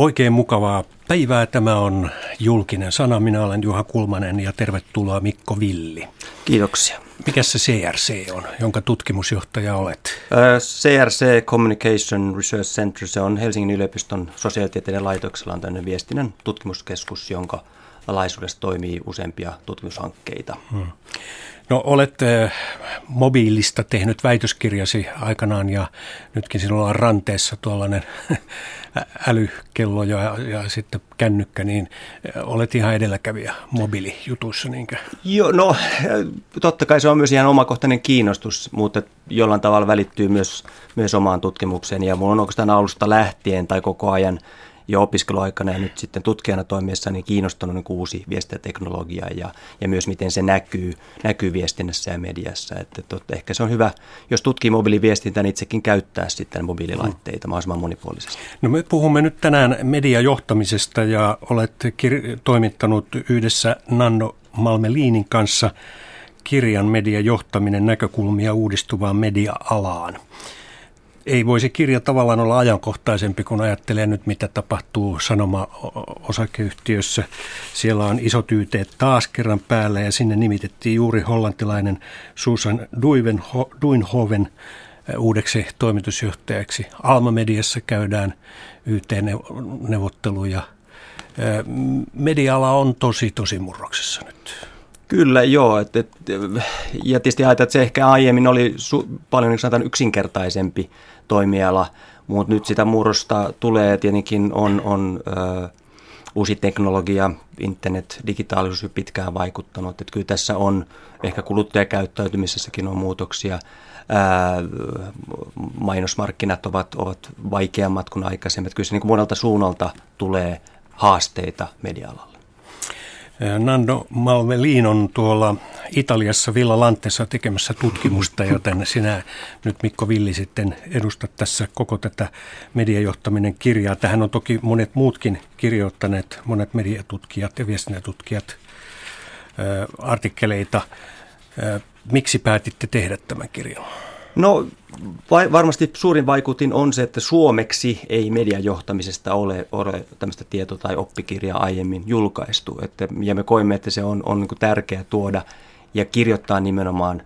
Oikein mukavaa päivää. Tämä on julkinen sana. Minä olen Juha Kulmanen ja tervetuloa Mikko Villi. Kiitoksia. Mikä se CRC on, jonka tutkimusjohtaja olet? CRC Communication Research Center, se on Helsingin yliopiston sosiaalitieteiden laitoksella on tämmöinen viestinnän tutkimuskeskus, jonka alaisuudessa toimii useampia tutkimushankkeita. Hmm. No olet mobiilista tehnyt väitöskirjasi aikanaan ja nytkin sinulla on ranteessa tuollainen älykello ja, ja sitten kännykkä, niin olet ihan edelläkävijä mobiilijutuissa, niinkö? Joo, no totta kai se on myös ihan omakohtainen kiinnostus, mutta jollain tavalla välittyy myös, myös omaan tutkimukseen ja mulla on oikeastaan alusta lähtien tai koko ajan – jo opiskeluaikana ja nyt sitten tutkijana toimiessa niin kiinnostunut niin uusi viestintäteknologia ja, ja myös miten se näkyy, näkyy viestinnässä ja mediassa. Että totta, ehkä se on hyvä, jos tutkii mobiiliviestintää, niin itsekin käyttää sitten mobiililaitteita mm. mahdollisimman monipuolisesti. No me puhumme nyt tänään mediajohtamisesta ja olet kir- toimittanut yhdessä Nanno Malmeliinin kanssa kirjan mediajohtaminen näkökulmia uudistuvaan media-alaan ei voisi kirja tavallaan olla ajankohtaisempi, kun ajattelee nyt, mitä tapahtuu sanoma-osakeyhtiössä. Siellä on isot yteet taas kerran päällä ja sinne nimitettiin juuri hollantilainen Susan Duinhoven uudeksi toimitusjohtajaksi. Alma-mediassa käydään YT-neuvotteluja. Media-ala on tosi, tosi murroksessa nyt. Kyllä, joo. Et, et, ja tietysti ajatellaan, että se ehkä aiemmin oli su, paljon niin yksinkertaisempi toimiala, mutta nyt sitä murrosta tulee tietenkin on, on ö, uusi teknologia, internet, digitaalisuus on pitkään vaikuttanut. Että kyllä tässä on, ehkä kuluttajakäyttäytymisessäkin on muutoksia. Ää, mainosmarkkinat ovat, ovat vaikeammat kuin aikaisemmin. Kyllä se niin monelta suunnalta tulee haasteita media-alalla. Nando Malvelin on tuolla Italiassa Villa Lantessa tekemässä tutkimusta, joten sinä nyt Mikko Villi sitten edustat tässä koko tätä mediajohtaminen kirjaa. Tähän on toki monet muutkin kirjoittaneet, monet mediatutkijat ja viestintätutkijat artikkeleita. Miksi päätitte tehdä tämän kirjan? No vai, varmasti suurin vaikutin on se, että suomeksi ei median johtamisesta ole, ole tämmöistä tieto- tai oppikirjaa aiemmin julkaistu. Että, ja me koimme, että se on, on niin tärkeää tuoda ja kirjoittaa nimenomaan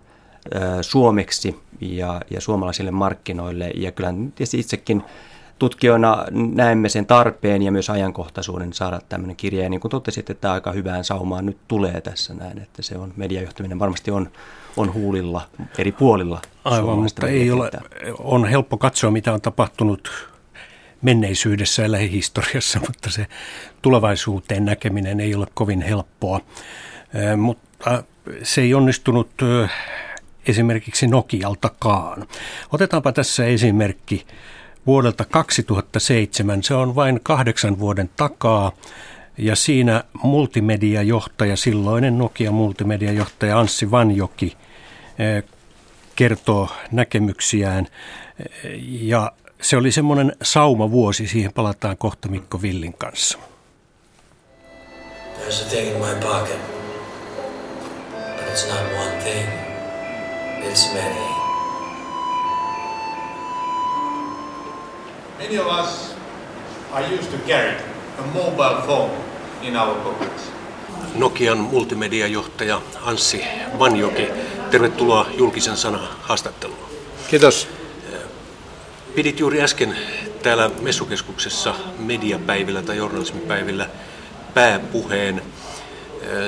ö, suomeksi ja, ja suomalaisille markkinoille. Ja kyllä tietysti itsekin tutkijoina näemme sen tarpeen ja myös ajankohtaisuuden saada tämmöinen kirja. Ja niin kuin totesit, että aika hyvään saumaan nyt tulee tässä näin, että se on mediajohtaminen varmasti on, on huulilla eri puolilla. Aivan, mutta ei ole, on helppo katsoa, mitä on tapahtunut menneisyydessä ja lähihistoriassa, mutta se tulevaisuuteen näkeminen ei ole kovin helppoa. Mutta se ei onnistunut esimerkiksi Nokialtakaan. Otetaanpa tässä esimerkki vuodelta 2007. Se on vain kahdeksan vuoden takaa. Ja siinä multimediajohtaja, silloinen Nokia multimediajohtaja Anssi Vanjoki eh, kertoo näkemyksiään. Ja se oli semmoinen saumavuosi, siihen palataan kohta Mikko Villin kanssa. There's a thing in my pocket, but it's not one thing, it's many. Many of us are used to carry a mobile phone in our pockets. Nokian multimediajohtaja Anssi Vanjoki, tervetuloa julkisen sana haastatteluun. Kiitos. Pidit juuri äsken täällä messukeskuksessa mediapäivillä tai journalismipäivillä pääpuheen.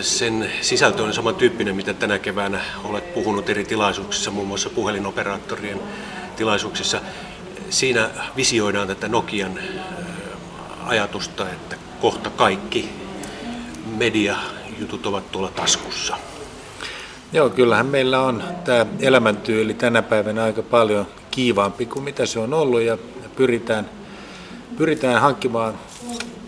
Sen sisältö on samantyyppinen, mitä tänä keväänä olet puhunut eri tilaisuuksissa, muun muassa puhelinoperaattorien tilaisuuksissa siinä visioidaan tätä Nokian ajatusta, että kohta kaikki mediajutut ovat tuolla taskussa. Joo, kyllähän meillä on tämä elämäntyyli tänä päivänä aika paljon kiivaampi kuin mitä se on ollut ja pyritään, pyritään hankkimaan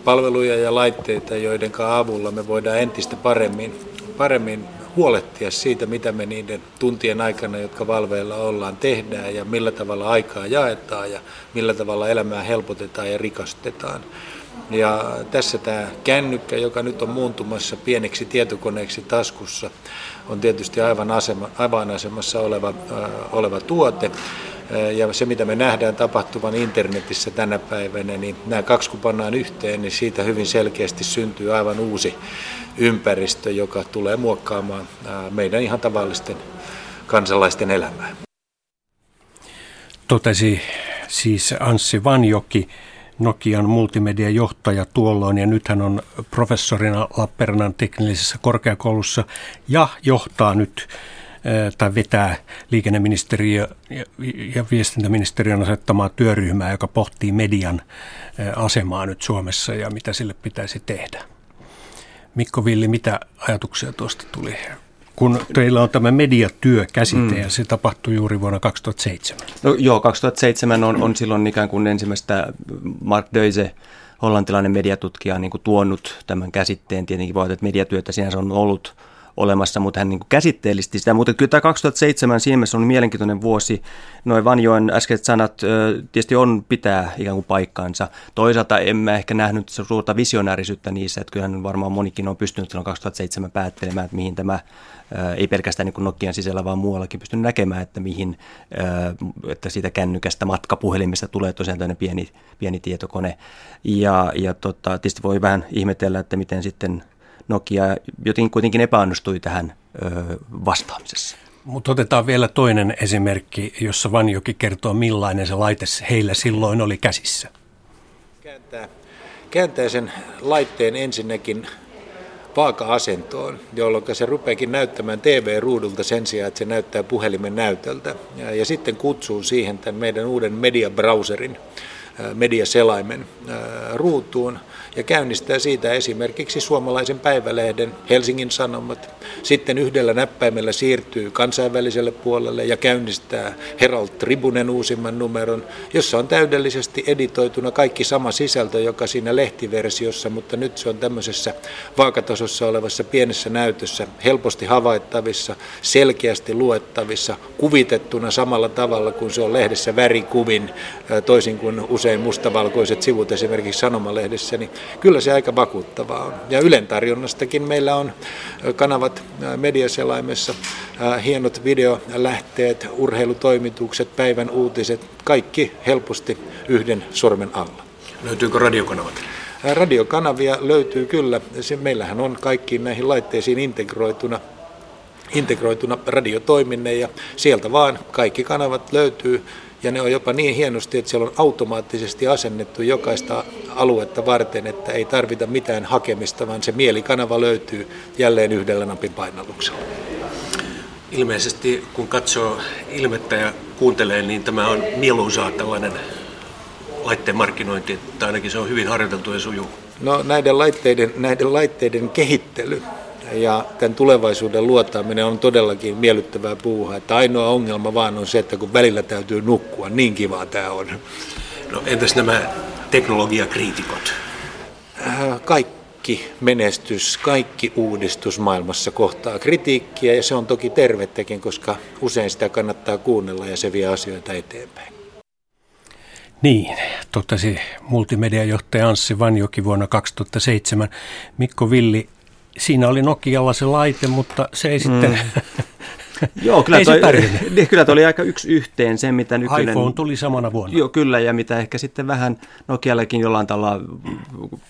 palveluja ja laitteita, joiden avulla me voidaan entistä paremmin, paremmin huolehtia siitä, mitä me niiden tuntien aikana, jotka valveilla ollaan, tehdään ja millä tavalla aikaa jaetaan ja millä tavalla elämää helpotetaan ja rikastetaan. Ja tässä tämä kännykkä, joka nyt on muuntumassa pieneksi tietokoneeksi taskussa, on tietysti aivan asema, avainasemassa oleva, äh, oleva tuote. Ja se, mitä me nähdään tapahtuvan internetissä tänä päivänä, niin nämä kaksi kun pannaan yhteen, niin siitä hyvin selkeästi syntyy aivan uusi ympäristö, joka tulee muokkaamaan meidän ihan tavallisten kansalaisten elämää. Totesi siis Anssi Vanjoki, Nokian multimediajohtaja tuolloin ja nyt hän on professorina Lappeenrannan teknillisessä korkeakoulussa ja johtaa nyt tai vetää liikenneministeriö ja viestintäministeriön asettamaa työryhmää, joka pohtii median asemaa nyt Suomessa ja mitä sille pitäisi tehdä. Mikko Villi, mitä ajatuksia tuosta tuli? Kun teillä on tämä mediatyökäsite mm. ja se tapahtui juuri vuonna 2007. No joo, 2007 on, on silloin ikään kuin ensimmäistä Mark Döise, hollantilainen mediatutkija, niin kuin tuonut tämän käsitteen. Tietenkin voi, että mediatyötä sinänsä on ollut – olemassa, mutta hän niin käsitteellisti sitä. Mutta kyllä tämä 2007 siinä on mielenkiintoinen vuosi. Noin Vanjoen äskeiset sanat tietysti on pitää ikään kuin paikkaansa. Toisaalta en mä ehkä nähnyt suurta visionäärisyyttä niissä, että kyllähän varmaan monikin on pystynyt silloin 2007 päättelemään, että mihin tämä ei pelkästään niin kuin Nokian sisällä, vaan muuallakin pystynyt näkemään, että mihin, että siitä kännykästä matkapuhelimesta tulee tosiaan tämmöinen pieni, pieni tietokone. Ja, ja tota, tietysti voi vähän ihmetellä, että miten sitten Nokia jotenkin kuitenkin epäonnistui tähän ö, vastaamisessa. Mutta otetaan vielä toinen esimerkki, jossa Vanjoki kertoo, millainen se laite heillä silloin oli käsissä. Kääntää, kääntää sen laitteen ensinnäkin vaaka-asentoon, jolloin se rupeakin näyttämään TV-ruudulta sen sijaan, että se näyttää puhelimen näytöltä. Ja, ja sitten kutsuu siihen tämän meidän uuden mediabrowserin, mediaselaimen ruutuun, ja käynnistää siitä esimerkiksi suomalaisen päivälehden Helsingin Sanomat. Sitten yhdellä näppäimellä siirtyy kansainväliselle puolelle ja käynnistää Herald Tribunen uusimman numeron, jossa on täydellisesti editoituna kaikki sama sisältö, joka siinä lehtiversiossa, mutta nyt se on tämmöisessä vaakatasossa olevassa pienessä näytössä helposti havaittavissa, selkeästi luettavissa, kuvitettuna samalla tavalla kuin se on lehdessä värikuvin, toisin kuin usein mustavalkoiset sivut esimerkiksi sanomalehdessä, niin kyllä se aika vakuuttavaa on. Ja Ylen tarjonnastakin meillä on kanavat mediaselaimessa, hienot videolähteet, urheilutoimitukset, päivän uutiset, kaikki helposti yhden sormen alla. Löytyykö radiokanavat? Radiokanavia löytyy kyllä. Se, meillähän on kaikkiin näihin laitteisiin integroituna integroituna radiotoiminne ja sieltä vaan kaikki kanavat löytyy ja ne on jopa niin hienosti, että siellä on automaattisesti asennettu jokaista aluetta varten, että ei tarvita mitään hakemista, vaan se mielikanava löytyy jälleen yhdellä napin painalluksella. Ilmeisesti kun katsoo ilmettä ja kuuntelee, niin tämä on mieluisaa tällainen laitteen markkinointi, että ainakin se on hyvin harjoiteltu ja sujuu. No näiden laitteiden, näiden laitteiden kehittely ja tämän tulevaisuuden luottaaminen on todellakin miellyttävää puuhaa. Että ainoa ongelma vaan on se, että kun välillä täytyy nukkua, niin kivaa tämä on. No entäs nämä teknologiakriitikot? Äh, kaikki menestys, kaikki uudistus maailmassa kohtaa kritiikkiä ja se on toki tervettäkin, koska usein sitä kannattaa kuunnella ja se vie asioita eteenpäin. Niin, totesi multimediajohtaja Anssi Vanjoki vuonna 2007. Mikko Villi, siinä oli Nokialla se laite, mutta se ei sitten... Mm. Joo, kyllä, toi, niin, kyllä toi oli aika yksi yhteen se, mitä nykyinen... iPhone tuli samana vuonna. Joo, kyllä, ja mitä ehkä sitten vähän Nokiallekin jollain tavalla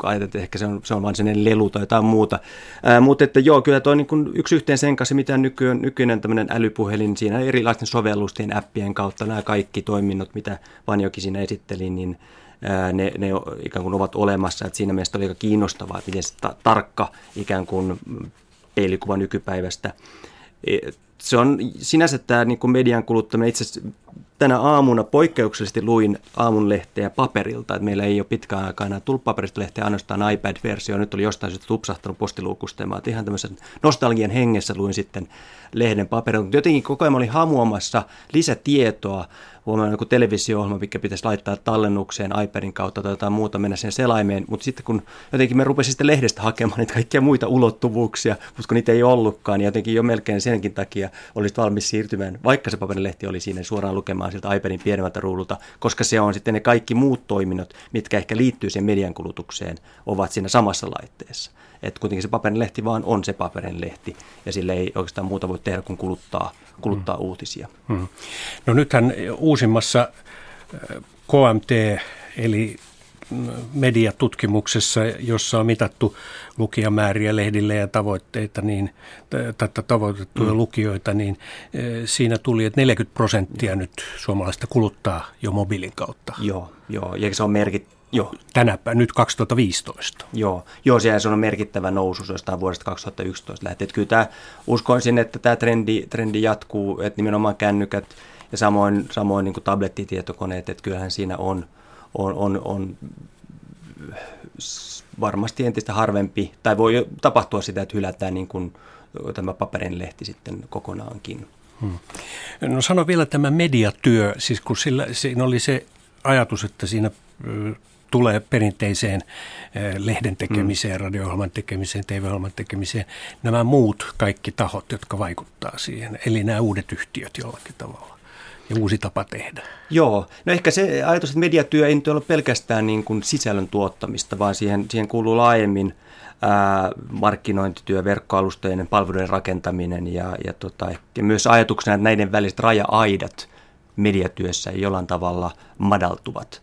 ajateltiin, että ehkä se on, se on vain sellainen lelu tai jotain muuta. Ää, mutta että joo, kyllä toi niin yksi yhteen sen kanssa, mitä nykyinen, nykyinen tämmöinen älypuhelin siinä erilaisten sovellustien, appien kautta nämä kaikki toiminnot, mitä Vanjoki siinä esitteli, niin ne, ne ikään kuin ovat olemassa. Että siinä mielessä oli aika kiinnostavaa, että miten se ta- tarkka ikään kuin peilikuva nykypäivästä. E, se on sinänsä tämä niin kuin median kuluttaminen. Itse tänä aamuna poikkeuksellisesti luin aamunlehteä paperilta, että meillä ei ole pitkään aikaa enää tullut paperista lehteä, ainoastaan iPad-versio. Nyt oli jostain syystä tupsahtanut postiluukusta. Että ihan tämmöisen nostalgian hengessä luin sitten lehden paperilta. Jotenkin koko ajan oli hamuamassa lisätietoa huomioon joku televisio-ohjelma, mikä pitäisi laittaa tallennukseen iPadin kautta tai jotain muuta, mennä sen selaimeen. Mutta sitten kun jotenkin me rupesin sitten lehdestä hakemaan niitä kaikkia muita ulottuvuuksia, mutta kun niitä ei ollutkaan, niin jotenkin jo melkein senkin takia olisit valmis siirtymään, vaikka se paperilehti oli siinä suoraan lukemaan sieltä iPadin pienemmältä ruudulta, koska se on sitten ne kaikki muut toiminnot, mitkä ehkä liittyy siihen median kulutukseen, ovat siinä samassa laitteessa. Että kuitenkin se paperilehti vaan on se paperilehti ja sille ei oikeastaan muuta voi tehdä kuin kuluttaa, kuluttaa mm. uutisia. Mm. No nythän uusimmassa KMT, eli mediatutkimuksessa, jossa on mitattu lukijamääriä lehdille ja tavoitteita, niin, tätä tavoitettuja mm. lukijoita, niin siinä tuli, että 40 prosenttia nyt suomalaista kuluttaa jo mobiilin kautta. Joo, joo. ja se on merkit, Joo. tänä nyt 2015. Joo, Joo siellä se on merkittävä nousu jostain vuodesta 2011 lähtien. Että kyllä tämä, uskoisin, että tämä trendi, trendi jatkuu, että nimenomaan kännykät ja samoin, samoin niin kuin tablettitietokoneet, että kyllähän siinä on, on, on, on varmasti entistä harvempi, tai voi tapahtua sitä, että hylätään niin kuin tämä paperin lehti sitten kokonaankin. Hmm. No sano vielä tämä mediatyö, siis kun sillä, siinä oli se ajatus, että siinä tulee perinteiseen lehden tekemiseen, mm. radio-ohjelman tekemiseen, TV-ohjelman tekemiseen, nämä muut kaikki tahot, jotka vaikuttaa siihen, eli nämä uudet yhtiöt jollakin tavalla ja uusi tapa tehdä. Joo, no ehkä se ajatus, että mediatyö ei nyt ole pelkästään niin kuin sisällön tuottamista, vaan siihen, siihen kuuluu laajemmin ää, markkinointityö, verkkoalustojen palveluiden rakentaminen ja, ja, tota, ja myös ajatuksena, että näiden väliset raja-aidat mediatyössä jollain tavalla madaltuvat.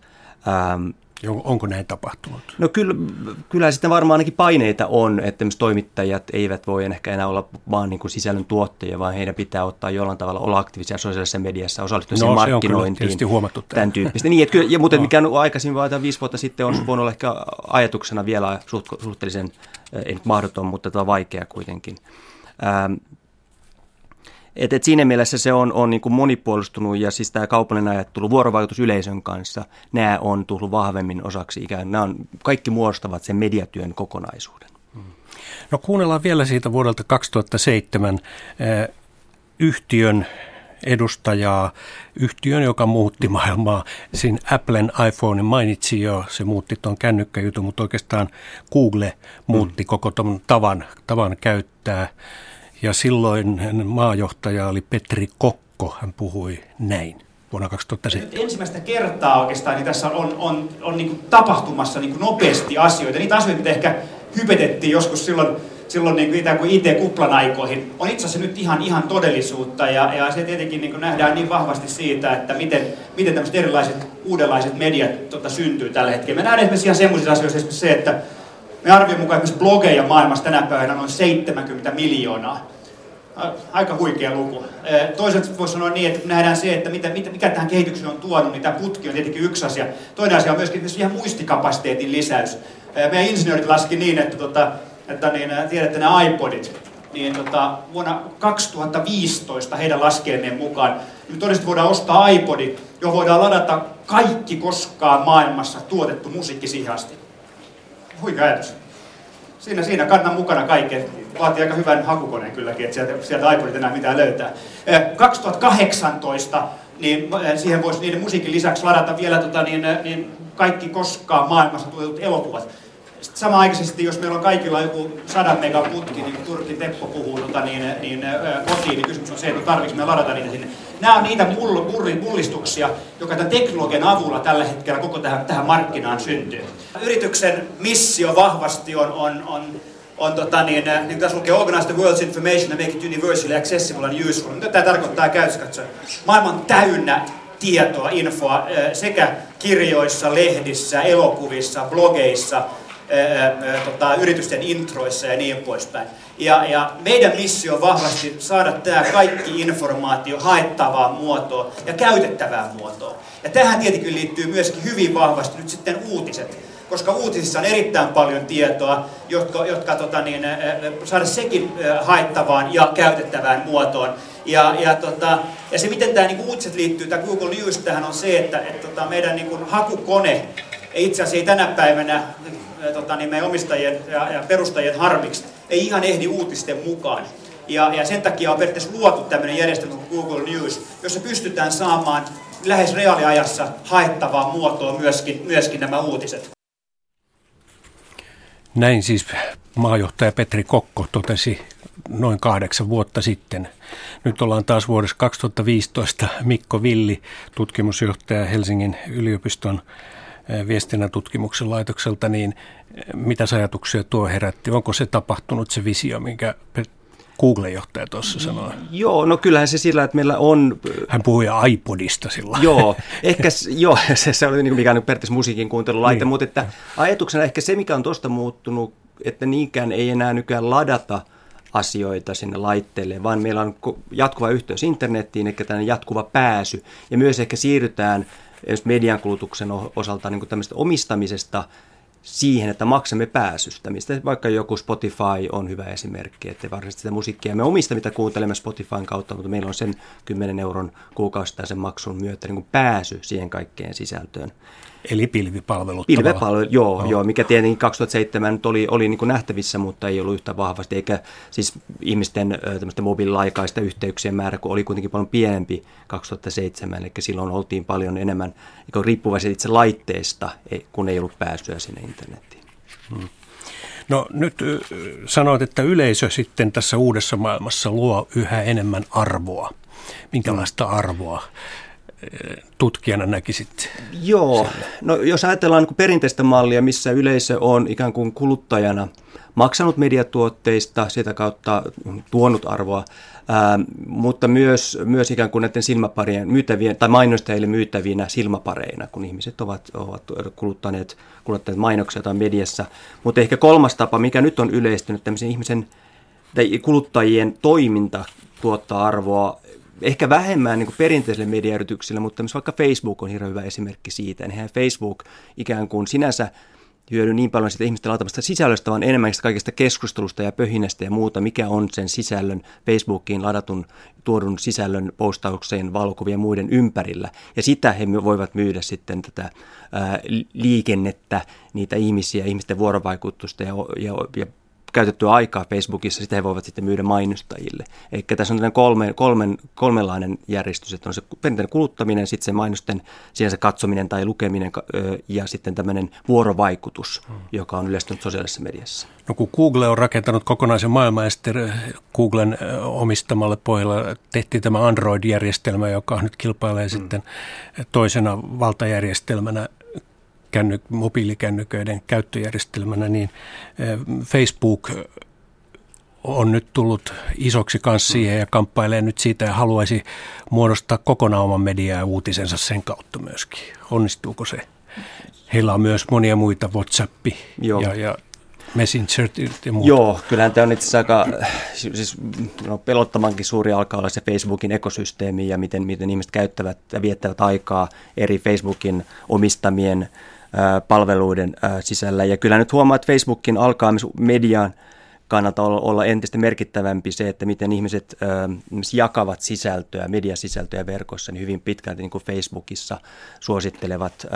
Ähm, Onko näin tapahtunut? No kyllä, kyllä sitten varmaan ainakin paineita on, että toimittajat eivät voi ehkä enää olla vaan niin kuin sisällön tuottajia, vaan heidän pitää ottaa jollain tavalla olla aktiivisia sosiaalisessa mediassa, osallistua no, markkinointiin. Se on huomattu tämän tyyppistä. Niin, että kyllä, ja, mutta no. mikä on aikaisemmin vain viisi vuotta sitten on voinut olla ehkä ajatuksena vielä suhteellisen, eh, ei nyt mahdoton, mutta vaikea kuitenkin. Ähm, et, et siinä mielessä se on, on niin kuin monipuolistunut ja siis tämä kaupallinen ajattelu, vuorovaikutus yleisön kanssa, nämä on tullut vahvemmin osaksi ikään nämä on, kaikki muodostavat sen mediatyön kokonaisuuden. Hmm. No kuunnellaan vielä siitä vuodelta 2007 eh, yhtiön edustajaa, yhtiön, joka muutti maailmaa. Siinä Applen iPhone mainitsi jo, se muutti tuon kännykkäjutun, mutta oikeastaan Google muutti mm. koko tuon tavan, tavan käyttää ja silloin maajohtaja oli Petri Kokko, hän puhui näin vuonna 2007. Nyt ensimmäistä kertaa oikeastaan niin tässä on, on, on, niin tapahtumassa niin nopeasti asioita. Niitä asioita, mitä ehkä hypetettiin joskus silloin, silloin niin kuin, kuin IT-kuplan aikoihin, on itse asiassa nyt ihan, ihan todellisuutta. Ja, ja se tietenkin niin nähdään niin vahvasti siitä, että miten, miten tämmöiset erilaiset uudenlaiset mediat tota, syntyy tällä hetkellä. Me nähdään esimerkiksi ihan semmoisissa asioissa esimerkiksi se, että me arvioimme mukaan esimerkiksi blogeja maailmassa tänä päivänä noin 70 miljoonaa. Aika huikea luku. Toisaalta voisi sanoa niin, että nähdään se, että mitä, mikä tähän kehitykseen on tuonut, niin tämä putki on tietenkin yksi asia. Toinen asia on myöskin ihan muistikapasiteetin lisäys. Meidän insinöörit laski niin, että, tota, että niin, tiedätte nämä iPodit, niin tota, vuonna 2015 heidän laskelmien mukaan niin todennäköisesti voidaan ostaa iPodi, johon voidaan ladata kaikki koskaan maailmassa tuotettu musiikki siihen asti. Huikea ajatus. Siinä, siinä kannan mukana kaiken. Vaatii aika hyvän hakukoneen kylläkin, että sieltä, sieltä iPodit enää mitään löytää. 2018 niin siihen voisi niiden musiikin lisäksi ladata vielä tota, niin, niin kaikki koskaan maailmassa tuotetut elokuvat sitten samaaikaisesti, jos meillä on kaikilla joku 100 megan putki, niin kuin Turkin Teppo puhuu tota, niin, niin, kotiin, niin kysymys on se, että tarvitsisi me ladata niitä sinne. Nämä on niitä mull, mullistuksia, joka tämän teknologian avulla tällä hetkellä koko tähän, tähän markkinaan syntyy. Yrityksen missio vahvasti on, on, on on tota, niin, niin tässä lukee Organize the world's information and make it universally accessible and useful. Mitä tämä tarkoittaa käytössä Maailman täynnä tietoa, infoa sekä kirjoissa, lehdissä, elokuvissa, blogeissa, tota, yritysten introissa ja niin poispäin. Ja, ja meidän missio on vahvasti saada tämä kaikki informaatio haettavaan muotoon ja käytettävään muotoon. Ja tähän tietenkin liittyy myöskin hyvin vahvasti nyt sitten uutiset, koska uutisissa on erittäin paljon tietoa, jotka, jotka tota niin, saada sekin haettavaan ja käytettävään muotoon. Ja, ja, tota, ja se, miten tämä niin uutiset liittyy, tämä Google News tähän on se, että et, tota, meidän niin kuin, hakukone itse asiassa ei tänä päivänä tota, niin meidän omistajien ja, ja perustajien harmiksi ei ihan ehdi uutisten mukaan. Ja, ja sen takia on periaatteessa luotu tämmöinen järjestelmä kuin Google News, jossa pystytään saamaan lähes reaaliajassa haettavaa muotoa myöskin, myöskin nämä uutiset. Näin siis maajohtaja Petri Kokko totesi noin kahdeksan vuotta sitten. Nyt ollaan taas vuodessa 2015. Mikko Villi, tutkimusjohtaja Helsingin yliopiston viestinnän tutkimuksen laitokselta, niin mitä ajatuksia tuo herätti? Onko se tapahtunut se visio, minkä Google-johtaja tuossa sanoi. Joo, no kyllähän se sillä, että meillä on... Hän puhui iPodista sillä Joo, ehkä joo, se, se oli niin mikä on periaatteessa musiikin kuuntelulaite, niin. mutta että ajatuksena ehkä se, mikä on tuosta muuttunut, että niinkään ei enää nykyään ladata asioita sinne laitteelle, vaan meillä on jatkuva yhteys internettiin, eli tämmöinen jatkuva pääsy, ja myös ehkä siirrytään median kulutuksen osalta niin tämmöistä omistamisesta siihen, että maksamme pääsystä, mistä vaikka joku Spotify on hyvä esimerkki, että varsinaisesti sitä musiikkia me omista, mitä kuuntelemme Spotifyn kautta, mutta meillä on sen 10 euron kuukausittaisen maksun myötä niin kuin pääsy siihen kaikkeen sisältöön. Eli pilvipalvelut. Pilvipalvelut, joo, no. joo, mikä tietenkin 2007 oli, oli niin kuin nähtävissä, mutta ei ollut yhtä vahvasti, eikä siis ihmisten mobiililaikaista yhteyksien määrä, kun oli kuitenkin paljon pienempi 2007, eli silloin oltiin paljon enemmän niin riippuvaisia itse laitteesta, kun ei ollut pääsyä sinne internettiin. Hmm. No nyt sanoit, että yleisö sitten tässä uudessa maailmassa luo yhä enemmän arvoa. Minkälaista arvoa tutkijana näkisit? Joo, no jos ajatellaan niin perinteistä mallia, missä yleisö on ikään kuin kuluttajana maksanut mediatuotteista, sitä kautta tuonut arvoa, ää, mutta myös, myös ikään kuin näiden silmäparien myytävien, tai mainostajille myytävinä silmäpareina, kun ihmiset ovat, ovat kuluttaneet, kuluttaneet mainoksia tai mediassa. Mutta ehkä kolmas tapa, mikä nyt on yleistynyt, tämmöisen ihmisen tai kuluttajien toiminta tuottaa arvoa ehkä vähemmän niin perinteisille mediayrityksille, mutta myös vaikka Facebook on hirveän hyvä esimerkki siitä. Eihän Facebook ikään kuin sinänsä hyödy niin paljon sitä ihmisten laitamasta sisällöstä, vaan enemmän kaikesta keskustelusta ja pöhinästä ja muuta, mikä on sen sisällön, Facebookiin ladatun tuodun sisällön postaukseen, valokuvien muiden ympärillä. Ja sitä he voivat myydä sitten tätä ää, liikennettä, niitä ihmisiä, ihmisten vuorovaikutusta ja, ja, ja käytettyä aikaa Facebookissa, sitä he voivat sitten myydä mainostajille. Eli tässä on kolme, kolmen, kolmenlainen järjestys, että on se perinteinen kuluttaminen, sitten se mainosten sinänsä katsominen tai lukeminen ja sitten tämmöinen vuorovaikutus, joka on yleistynyt sosiaalisessa mediassa. No kun Google on rakentanut kokonaisen maailman ja sitten Googlen omistamalle pohjalla tehtiin tämä Android-järjestelmä, joka nyt kilpailee mm. sitten toisena valtajärjestelmänä känny, mobiilikännyköiden käyttöjärjestelmänä, niin eh, Facebook on nyt tullut isoksi kanssa siihen ja kamppailee nyt siitä ja haluaisi muodostaa kokonaan oman mediaa ja uutisensa sen kautta myöskin. Onnistuuko se? Heillä on myös monia muita, WhatsApp Joo. ja, ja Messenger ja muuta. Joo, kyllähän tämä on itse asiassa aika siis, no, pelottamankin suuri alkaa olla se Facebookin ekosysteemi ja miten, miten ihmiset käyttävät ja viettävät aikaa eri Facebookin omistamien palveluiden sisällä. Ja kyllä nyt huomaa, että Facebookin alkaa myös median kannalta olla, olla entistä merkittävämpi se, että miten ihmiset jakavat sisältöä, mediasisältöä verkossa, niin hyvin pitkälti niin kuin Facebookissa suosittelevat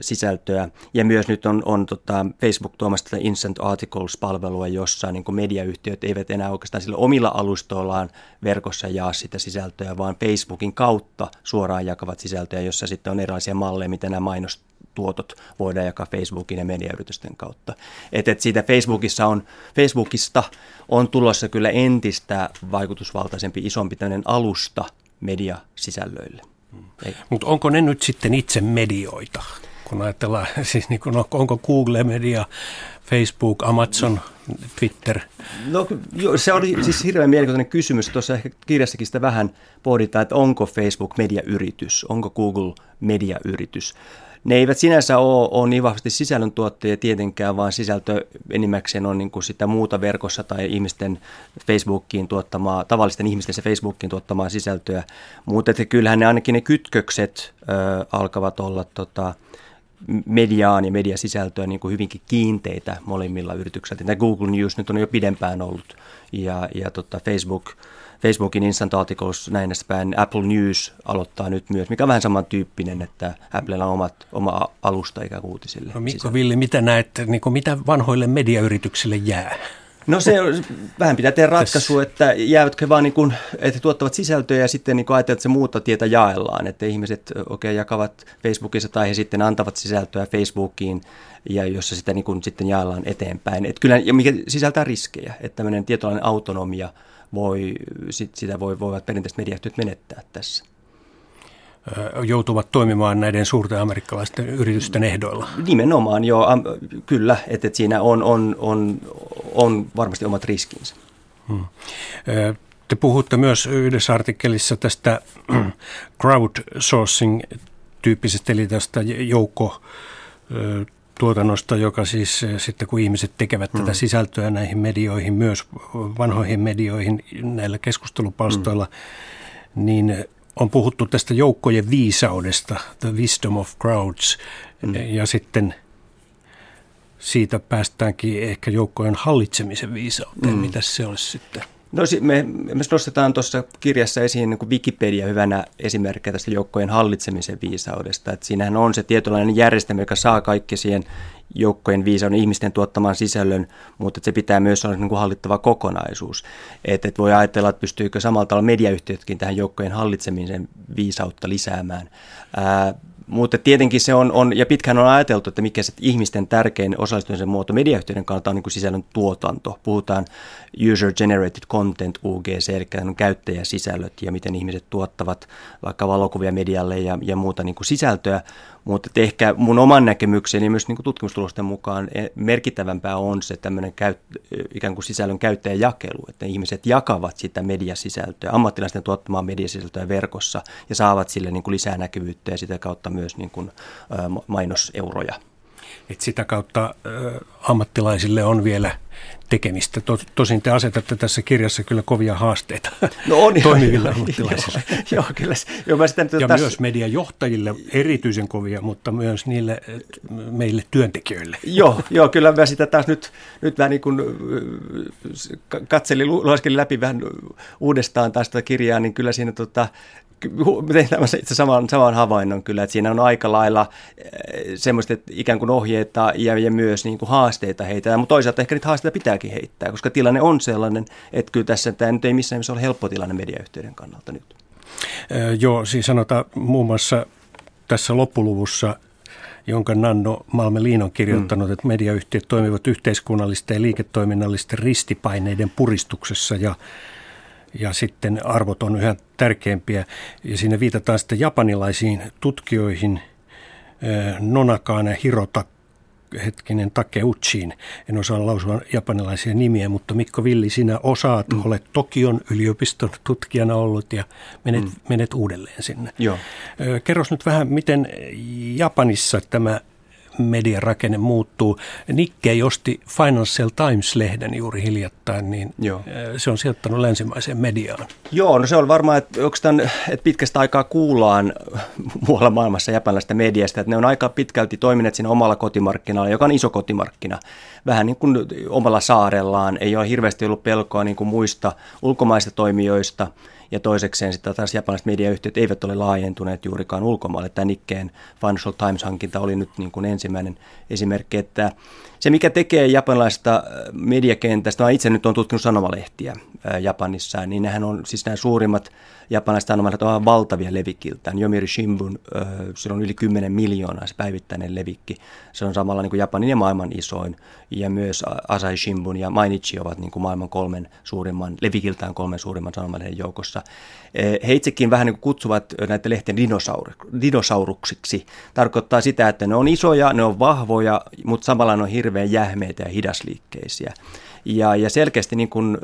sisältöä. Ja myös nyt on, on tota, Facebook tuomassa tätä Instant Articles-palvelua, jossa niin kuin mediayhtiöt eivät enää oikeastaan sillä omilla alustoillaan verkossa jaa sitä sisältöä, vaan Facebookin kautta suoraan jakavat sisältöä, jossa sitten on erilaisia malleja, miten nämä mainostuotot voidaan jakaa Facebookin ja mediayritysten kautta. Et, et siitä Facebookissa on, Facebookista on tulossa kyllä entistä vaikutusvaltaisempi, isompi alusta mediasisällöille. Mutta onko ne nyt sitten itse medioita? Kun ajatellaan, siis niin kun, onko Google media, Facebook, Amazon, Twitter? No se oli siis hirveän mielenkiintoinen kysymys. Tuossa ehkä kirjassakin sitä vähän pohditaan, että onko Facebook mediayritys, onko Google mediayritys ne eivät sinänsä ole, ole niin vahvasti sisällöntuottajia tietenkään, vaan sisältö enimmäkseen on niin kuin sitä muuta verkossa tai ihmisten Facebookiin tuottamaa, tavallisten ihmisten se Facebookiin tuottamaa sisältöä. Mutta että kyllähän ne ainakin ne kytkökset ö, alkavat olla tota, mediaan ja mediasisältöä niin kuin hyvinkin kiinteitä molemmilla yrityksillä. Tämä Google News nyt on jo pidempään ollut ja, ja tota Facebook – Facebookin Instant Articles näin päin. Apple News aloittaa nyt myös, mikä on vähän samantyyppinen, että Applella on omat, oma alusta ikään kuin uutisille. No Mikko Villi, mitä näet, niin kuin mitä vanhoille mediayrityksille jää? No se vähän pitää tehdä ratkaisu, että jäävätkö vaan niin kuin, että tuottavat sisältöjä ja sitten niin ajatellaan, että se muuta tietä jaellaan, että ihmiset okay, jakavat Facebookissa tai he sitten antavat sisältöä Facebookiin ja jossa sitä niin kuin sitten jaellaan eteenpäin. Että kyllä, ja mikä sisältää riskejä, että tämmöinen tietynlainen autonomia – voi, sit, sitä voi, voivat perinteiset mediayhtiöt menettää tässä joutuvat toimimaan näiden suurten amerikkalaisten yritysten ehdoilla. Nimenomaan, joo, kyllä, että, että siinä on, on, on, on varmasti omat riskinsä. Hmm. Te puhutte myös yhdessä artikkelissa tästä crowdsourcing-tyyppisestä, eli tästä joukko tuotannosta, joka siis sitten kun ihmiset tekevät hmm. tätä sisältöä näihin medioihin, myös vanhoihin medioihin näillä keskustelupalstoilla, hmm. niin on puhuttu tästä joukkojen viisaudesta, the wisdom of crowds, hmm. ja sitten siitä päästäänkin ehkä joukkojen hallitsemisen viisauteen. Hmm. Mitä se olisi sitten? No me, me nostetaan tuossa kirjassa esiin niin Wikipedia hyvänä esimerkkinä tästä joukkojen hallitsemisen viisaudesta. Että siinähän on se tietynlainen järjestelmä, joka saa kaikki siihen joukkojen viisauden ihmisten tuottamaan sisällön, mutta se pitää myös olla niin kuin hallittava kokonaisuus. Että et voi ajatella, että pystyykö samalla tavalla mediayhtiötkin tähän joukkojen hallitsemisen viisautta lisäämään. Ää, mutta tietenkin se on, on, ja pitkään on ajateltu, että mikä se ihmisten tärkein osallistumisen muoto mediayhtiöiden kannalta on niin kuin sisällön tuotanto. Puhutaan user generated content UGC, eli käyttäjäsisällöt ja miten ihmiset tuottavat vaikka valokuvia medialle ja, ja muuta niin kuin sisältöä. Mutta ehkä mun oman näkemykseni myös niin tutkimustulosten mukaan e, merkittävämpää on se tämmöinen käyt, ikään kuin sisällön käyttäjäjakelu, että ihmiset jakavat sitä mediasisältöä, ammattilaisten tuottamaa mediasisältöä verkossa ja saavat sille niin kuin lisää näkyvyyttä ja sitä kautta myös niin kuin, mainoseuroja. Et sitä kautta ä, ammattilaisille on vielä tekemistä. Tosin te asetatte tässä kirjassa kyllä kovia haasteita no on, toimiville joo, ammattilaisille. Joo, joo, kyllä. Joo, mä sitä, ja tässä... myös mediajohtajille erityisen kovia, mutta myös niille meille työntekijöille. Joo, joo kyllä mä sitä taas nyt, nyt vähän niin kuin katselin, lueskelin läpi vähän uudestaan taas tätä kirjaa, niin kyllä siinä tota, tein tämmöisen itse saman, saman havainnon kyllä, että siinä on aika lailla eh, semmoista ikään kuin ohjeita ja, ja myös niin kuin haasteita heitä, mutta toisaalta ehkä niitä haasteita pitääkin heittää, koska tilanne on sellainen, että kyllä tässä tämä nyt ei missään nimessä ole helppo tilanne mediayhteyden kannalta nyt. Äh, joo, siis sanotaan muun muassa tässä loppuluvussa jonka Nanno Malmelin on kirjoittanut, mm. että mediayhtiöt toimivat yhteiskunnallisten ja liiketoiminnallisten ristipaineiden puristuksessa ja ja sitten arvot on yhä tärkeämpiä. Ja siinä viitataan sitten japanilaisiin tutkijoihin, Nonakane Hirota hetkinen Takeuchiin. En osaa lausua japanilaisia nimiä, mutta Mikko Villi, sinä osaat, mm. olet Tokion yliopiston tutkijana ollut ja menet, mm. menet uudelleen sinne. Joo. Kerros nyt vähän, miten Japanissa tämä mediarakenne muuttuu. Nikkei osti Financial Times-lehden juuri hiljattain, niin Joo. se on sijoittanut länsimaiseen mediaan. Joo, no se on varmaan, että, tämän, että pitkästä aikaa kuullaan muualla maailmassa japanilaisesta mediasta, että ne on aika pitkälti toimineet siinä omalla kotimarkkinalla, joka on iso kotimarkkina. Vähän niin kuin omalla saarellaan, ei ole hirveästi ollut pelkoa niin kuin muista ulkomaista toimijoista – ja toisekseen sitten taas japanilaiset mediayhtiöt eivät ole laajentuneet juurikaan ulkomaille. Tämä Nikkeen Financial Times-hankinta oli nyt niin kuin ensimmäinen esimerkki, että se mikä tekee japanilaista äh, mediakentästä, mä itse nyt on tutkinut sanomalehtiä äh, Japanissa, niin nehän on siis nämä suurimmat japanilaiset sanomalehdet ovat valtavia levikiltään. Yomiri Shimbun, äh, sillä on yli 10 miljoonaa se päivittäinen levikki. Se on samalla niin kuin Japanin ja maailman isoin. Ja myös Asahi Shimbun ja Mainichi ovat niin kuin maailman kolmen suurimman, levikiltään kolmen suurimman sanomalehden joukossa. He itsekin vähän niin kuin kutsuvat näitä lehtien dinosaur- dinosauruksiksi. Tarkoittaa sitä, että ne on isoja, ne on vahvoja, mutta samalla ne on hirveän jähmeitä ja hidasliikkeisiä. Ja, ja selkeästi niin kuin,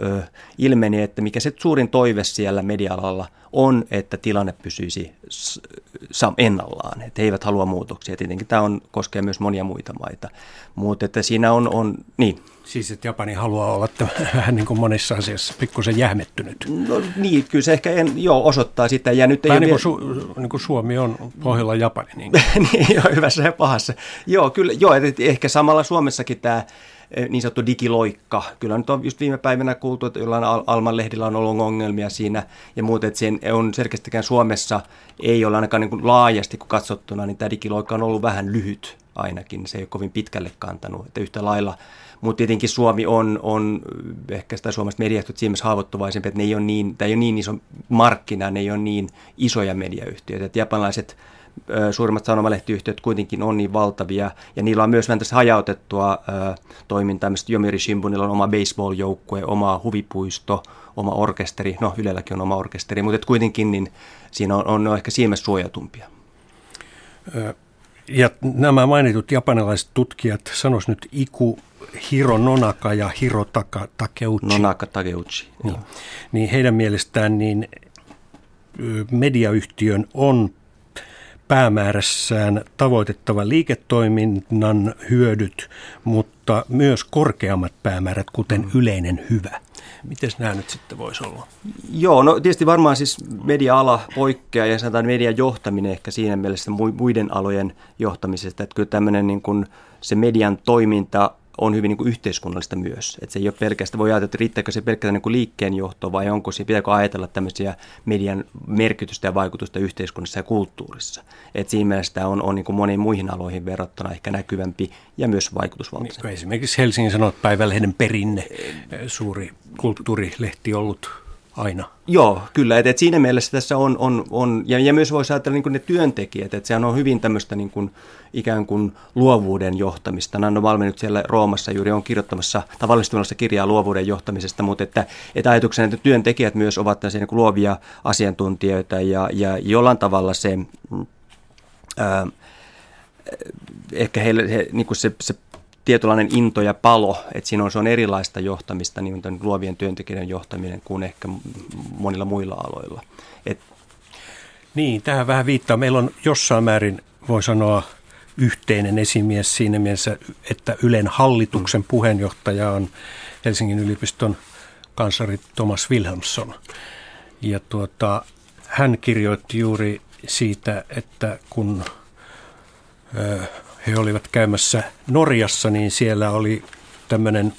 ilmeni, että mikä se suurin toive siellä media-alalla on, että tilanne pysyisi ennallaan, että he eivät halua muutoksia. Tietenkin tämä on, koskee myös monia muita maita, mutta että siinä on, on niin. Siis, että Japani haluaa olla vähän niin kuin monessa asiassa pikkusen jähmettynyt. No niin, kyllä se ehkä en, joo, osoittaa sitä. Ja nyt ei niin, kuin Su, niin kuin Suomi on pohjalla Japani. Niin, niin joo, hyvässä ja pahassa. Joo, kyllä, joo, että ehkä samalla Suomessakin tämä Eh, niin sanottu digiloikka. Kyllä nyt on just viime päivinä kuultu, että jollain Alman lehdillä on ollut ongelmia siinä ja muuten, että sen on selkeästikään Suomessa ei ole ainakaan niin kuin laajasti kun katsottuna, niin tämä digiloikka on ollut vähän lyhyt ainakin. Se ei ole kovin pitkälle kantanut, että yhtä lailla mutta tietenkin Suomi on, on ehkä sitä Suomesta mediasta siinä haavoittuvaisempi, että ne ei ole niin, tämä ei ole niin iso markkina, ne ei ole niin isoja mediayhtiöitä. Että japanilaiset suurimmat sanomalehtiyhtiöt kuitenkin on niin valtavia, ja niillä on myös vähän tässä hajautettua toimintaa. Mistä Yomiri Shimbunilla on oma baseball-joukkue, oma huvipuisto, oma orkesteri, no Ylelläkin on oma orkesteri, mutta kuitenkin niin siinä on, on ehkä silmässä suojatumpia. Ja nämä mainitut japanilaiset tutkijat, sanois nyt Iku Hiro Nonaka ja Hiro Taka, Takeuchi. Nonaka Takeuchi. Niin, niin heidän mielestään niin mediayhtiön on päämäärässään tavoitettava liiketoiminnan hyödyt, mutta myös korkeammat päämäärät, kuten mm. yleinen hyvä. Miten nämä nyt sitten voisi olla? Joo, no tietysti varmaan siis media-ala poikkeaa ja sanotaan median johtaminen ehkä siinä mielessä muiden alojen johtamisesta, että kyllä tämmöinen niin kuin se median toiminta on hyvin niin kuin yhteiskunnallista myös. Että se ei ole pelkästään, voi ajatella, että riittääkö se pelkästään niin liikkeenjohto vai onko se, pitääkö ajatella tämmöisiä median merkitystä ja vaikutusta yhteiskunnassa ja kulttuurissa. Että siinä mielessä on, on niin kuin moniin muihin aloihin verrattuna ehkä näkyvämpi ja myös vaikutusvaltaisempi. Esimerkiksi Helsingin Sanot päivälehden perinne, suuri kulttuurilehti ollut aina. Joo, kyllä. Et, et siinä mielessä tässä on, on, on ja, ja myös voisi ajatella niin ne työntekijät, että sehän on hyvin tämmöistä niin kuin, ikään kuin luovuuden johtamista. Nanno Malmi nyt siellä Roomassa juuri on kirjoittamassa tavallistumassa kirjaa luovuuden johtamisesta, mutta että, että ajatuksena, että työntekijät myös ovat tämmöisiä niin luovia asiantuntijoita ja, ja jollain tavalla se... Ää, ehkä heille, he, niin kuin se, se tietynlainen into ja palo, että siinä on, se on erilaista johtamista, niin on luovien työntekijöiden johtaminen kuin ehkä monilla muilla aloilla. Et, niin, tähän vähän viittaa. Meillä on jossain määrin, voi sanoa, yhteinen esimies siinä mielessä, että Ylen hallituksen puheenjohtaja on Helsingin yliopiston kansari Thomas Wilhelmsson. Ja tuota, hän kirjoitti juuri siitä, että kun he olivat käymässä Norjassa, niin siellä oli tämmöinen,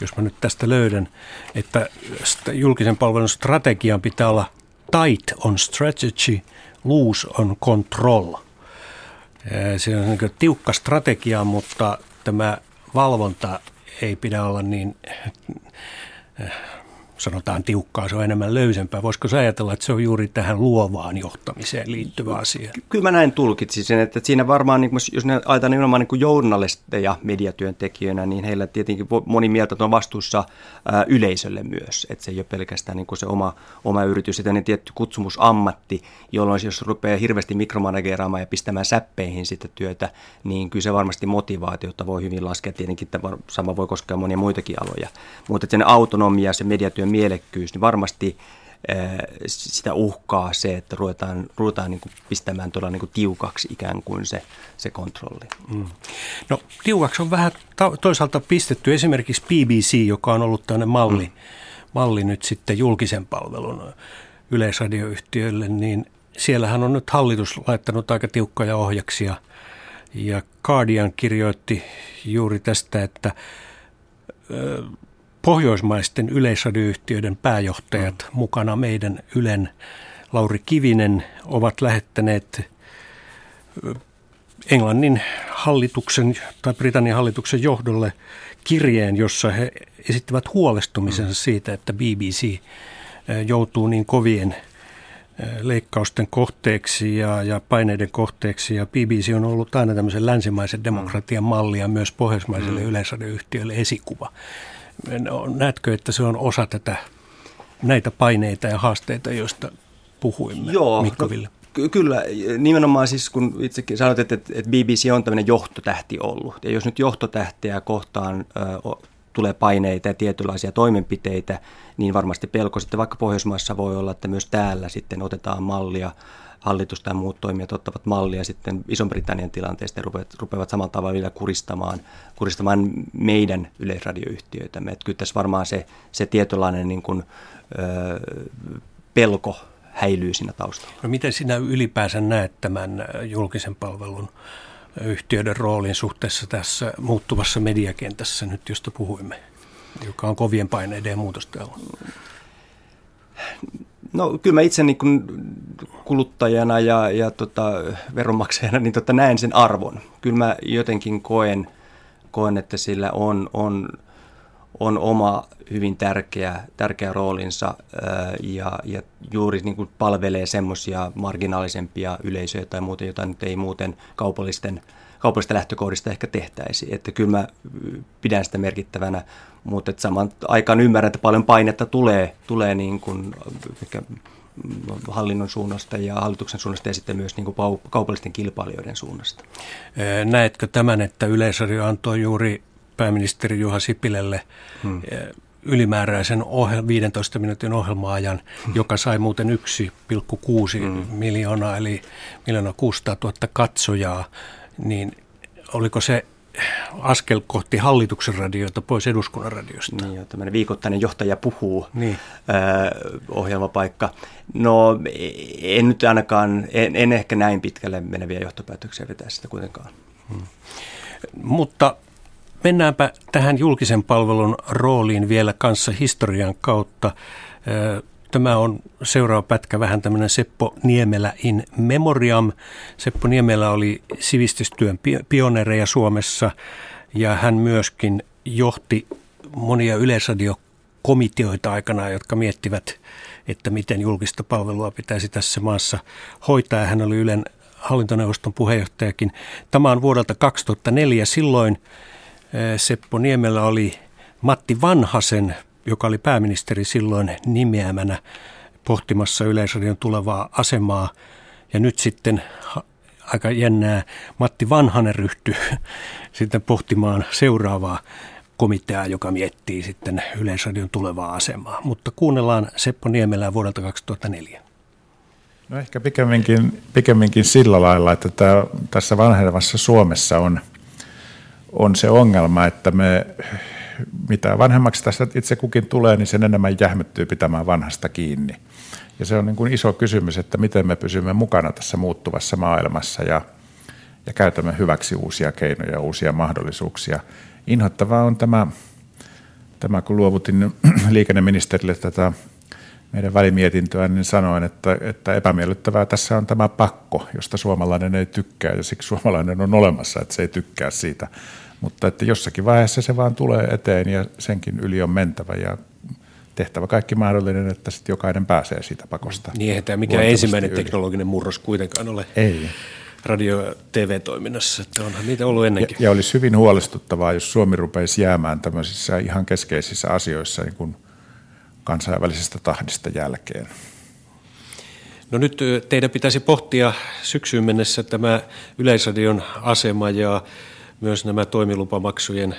jos mä nyt tästä löydän, että julkisen palvelun strategian pitää olla tight on strategy, loose on control. Se on niin tiukka strategia, mutta tämä valvonta ei pidä olla niin sanotaan tiukkaa, se on enemmän löysempää. Voisiko se ajatella, että se on juuri tähän luovaan johtamiseen liittyvä asia? Kyllä mä näin tulkitsisin, että siinä varmaan, niin jos ne ajatellaan nimenomaan niin journalisteja mediatyöntekijöinä, niin heillä tietenkin moni mieltä on vastuussa yleisölle myös, että se ei ole pelkästään niin kuin se oma, oma yritys, että niin tietty kutsumusammatti, jolloin jos rupeaa hirveästi mikromanageraamaan ja pistämään säppeihin sitä työtä, niin kyllä se varmasti motivaatiota voi hyvin laskea, tietenkin että sama voi koskea monia muitakin aloja, mutta sen autonomia, se mediatyön mielekkyys, niin varmasti sitä uhkaa se, että ruvetaan, ruvetaan niin kuin pistämään todella niin kuin tiukaksi ikään kuin se, se kontrolli. Mm. No tiukaksi on vähän toisaalta pistetty esimerkiksi BBC, joka on ollut tämmöinen malli, mm. malli nyt sitten julkisen palvelun yleisradioyhtiöille, niin siellähän on nyt hallitus laittanut aika tiukkoja ohjaksia ja Guardian kirjoitti juuri tästä, että pohjoismaisten yleisradioyhtiöiden pääjohtajat mm. mukana meidän Ylen Lauri Kivinen ovat lähettäneet Englannin hallituksen tai Britannian hallituksen johdolle kirjeen, jossa he esittävät huolestumisensa mm. siitä, että BBC joutuu niin kovien leikkausten kohteeksi ja, ja paineiden kohteeksi. Ja BBC on ollut aina tämmöisen länsimaisen demokratian mallia myös pohjoismaisille mm. yleisradioyhtiöille esikuva. No, näetkö, että se on osa tätä, näitä paineita ja haasteita, joista puhuimme, Joo, Mikko Ville? No, Kyllä, nimenomaan siis kun itsekin sanoit, että, että BBC on tämmöinen johtotähti ollut. Ja jos nyt johtotähteä kohtaan ö, tulee paineita ja tietynlaisia toimenpiteitä, niin varmasti pelko sitten vaikka Pohjoismaissa voi olla, että myös täällä sitten otetaan mallia hallitus tai muut toimijat ottavat mallia sitten Ison-Britannian tilanteesta ja rupeavat, rupeavat samalla tavalla vielä kuristamaan, kuristamaan meidän yleisradioyhtiöitämme. Että kyllä tässä varmaan se, se tietynlainen niin kuin, ö, pelko häilyy siinä taustalla. No miten sinä ylipäänsä näet tämän julkisen palvelun yhtiöiden roolin suhteessa tässä muuttuvassa mediakentässä nyt, josta puhuimme, joka on kovien paineiden ja muutosta No kyllä mä itse niin kuin kuluttajana ja, ja tota, veronmaksajana niin tota, näen sen arvon. Kyllä mä jotenkin koen, koen että sillä on, on, on oma hyvin tärkeä, tärkeä roolinsa ää, ja, ja juuri niin kuin palvelee semmoisia marginaalisempia yleisöjä tai muuta, joita nyt ei muuten kaupallisten – kaupallista lähtökohdista ehkä tehtäisi. Että kyllä mä pidän sitä merkittävänä, mutta että saman aikaan ymmärrän, että paljon painetta tulee, tulee niin kuin ehkä hallinnon suunnasta ja hallituksen suunnasta ja sitten myös niin kuin kaupallisten kilpailijoiden suunnasta. Näetkö tämän, että Yleisradio antoi juuri pääministeri Juha Sipilälle hmm. ylimääräisen ohel- 15 minuutin ohjelmaajan, hmm. joka sai muuten 1,6 hmm. miljoonaa, eli miljoona 600 000 katsojaa, niin oliko se askel kohti hallituksen radioita pois eduskunnan radiosta. Niin, tämmöinen viikoittainen johtaja puhuu niin. ö, ohjelmapaikka. No en nyt ainakaan, en, en ehkä näin pitkälle meneviä johtopäätöksiä vetää sitä kuitenkaan. Hmm. Mutta mennäänpä tähän julkisen palvelun rooliin vielä kanssa historian kautta. Tämä on seuraava pätkä vähän tämmöinen Seppo Niemelä in memoriam. Seppo Niemelä oli sivistystyön pioneereja Suomessa ja hän myöskin johti monia yleisradiokomiteoita aikanaan, jotka miettivät, että miten julkista palvelua pitäisi tässä maassa hoitaa. Hän oli Ylen hallintoneuvoston puheenjohtajakin. Tämä on vuodelta 2004. Silloin eh, Seppo Niemelä oli Matti Vanhasen joka oli pääministeri silloin nimeämänä pohtimassa Yleisradion tulevaa asemaa. Ja nyt sitten aika jännää, Matti Vanhanen ryhtyi sitten pohtimaan seuraavaa komiteaa, joka miettii sitten Yleisradion tulevaa asemaa. Mutta kuunnellaan Seppo Niemelää vuodelta 2004. No ehkä pikemminkin, pikemminkin sillä lailla, että tämä, tässä vanhenevassa Suomessa on, on se ongelma, että me mitä vanhemmaksi tässä itse kukin tulee, niin sen enemmän jähmettyy pitämään vanhasta kiinni. Ja se on niin kuin iso kysymys, että miten me pysymme mukana tässä muuttuvassa maailmassa ja, ja käytämme hyväksi uusia keinoja ja uusia mahdollisuuksia. Inhottavaa on tämä, tämä kun luovutin liikenneministerille tätä meidän välimietintöä, niin sanoin, että, että epämiellyttävää tässä on tämä pakko, josta suomalainen ei tykkää ja siksi suomalainen on olemassa, että se ei tykkää siitä mutta että jossakin vaiheessa se vaan tulee eteen ja senkin yli on mentävä ja tehtävä kaikki mahdollinen, että sitten jokainen pääsee siitä pakosta. Niin, että mikä ensimmäinen yli. teknologinen murros kuitenkaan ole Ei. radio- ja TV-toiminnassa, että onhan niitä ollut ennenkin. Ja, ja olisi hyvin huolestuttavaa, jos Suomi rupeisi jäämään tämmöisissä ihan keskeisissä asioissa niin kuin kansainvälisestä tahdista jälkeen. No nyt teidän pitäisi pohtia syksyyn mennessä tämä Yleisradion asema ja myös nämä toimilupamaksujen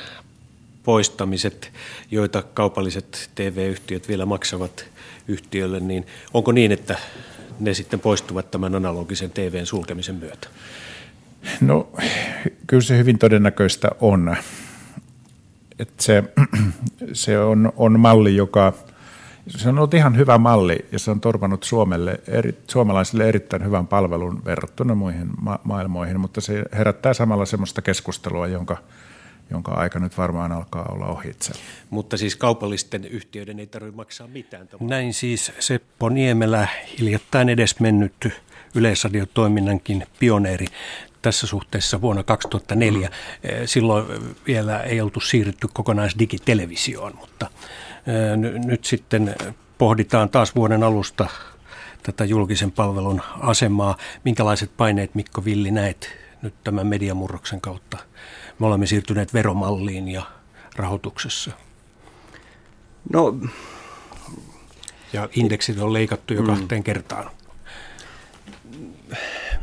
poistamiset, joita kaupalliset TV-yhtiöt vielä maksavat yhtiölle, niin onko niin, että ne sitten poistuvat tämän analogisen TVn sulkemisen myötä? No kyllä se hyvin todennäköistä on. Että se se on, on malli, joka se on ollut ihan hyvä malli ja se on torpannut Suomelle, eri, suomalaisille erittäin hyvän palvelun verrattuna muihin ma- maailmoihin, mutta se herättää samalla sellaista keskustelua, jonka, jonka aika nyt varmaan alkaa olla ohitse. Mutta siis kaupallisten yhtiöiden ei tarvitse maksaa mitään. Tavalla. Näin siis Seppo Niemelä, hiljattain edesmennyt yleisradiotoiminnankin pioneeri tässä suhteessa vuonna 2004. Mm. Silloin vielä ei oltu siirrytty kokonaisdigitelevisioon, mutta nyt sitten pohditaan taas vuoden alusta tätä julkisen palvelun asemaa. Minkälaiset paineet Mikko Villi näet nyt tämän mediamurroksen kautta? Me olemme siirtyneet veromalliin ja rahoituksessa. No, ja indeksit on leikattu jo mm. kahteen kertaan.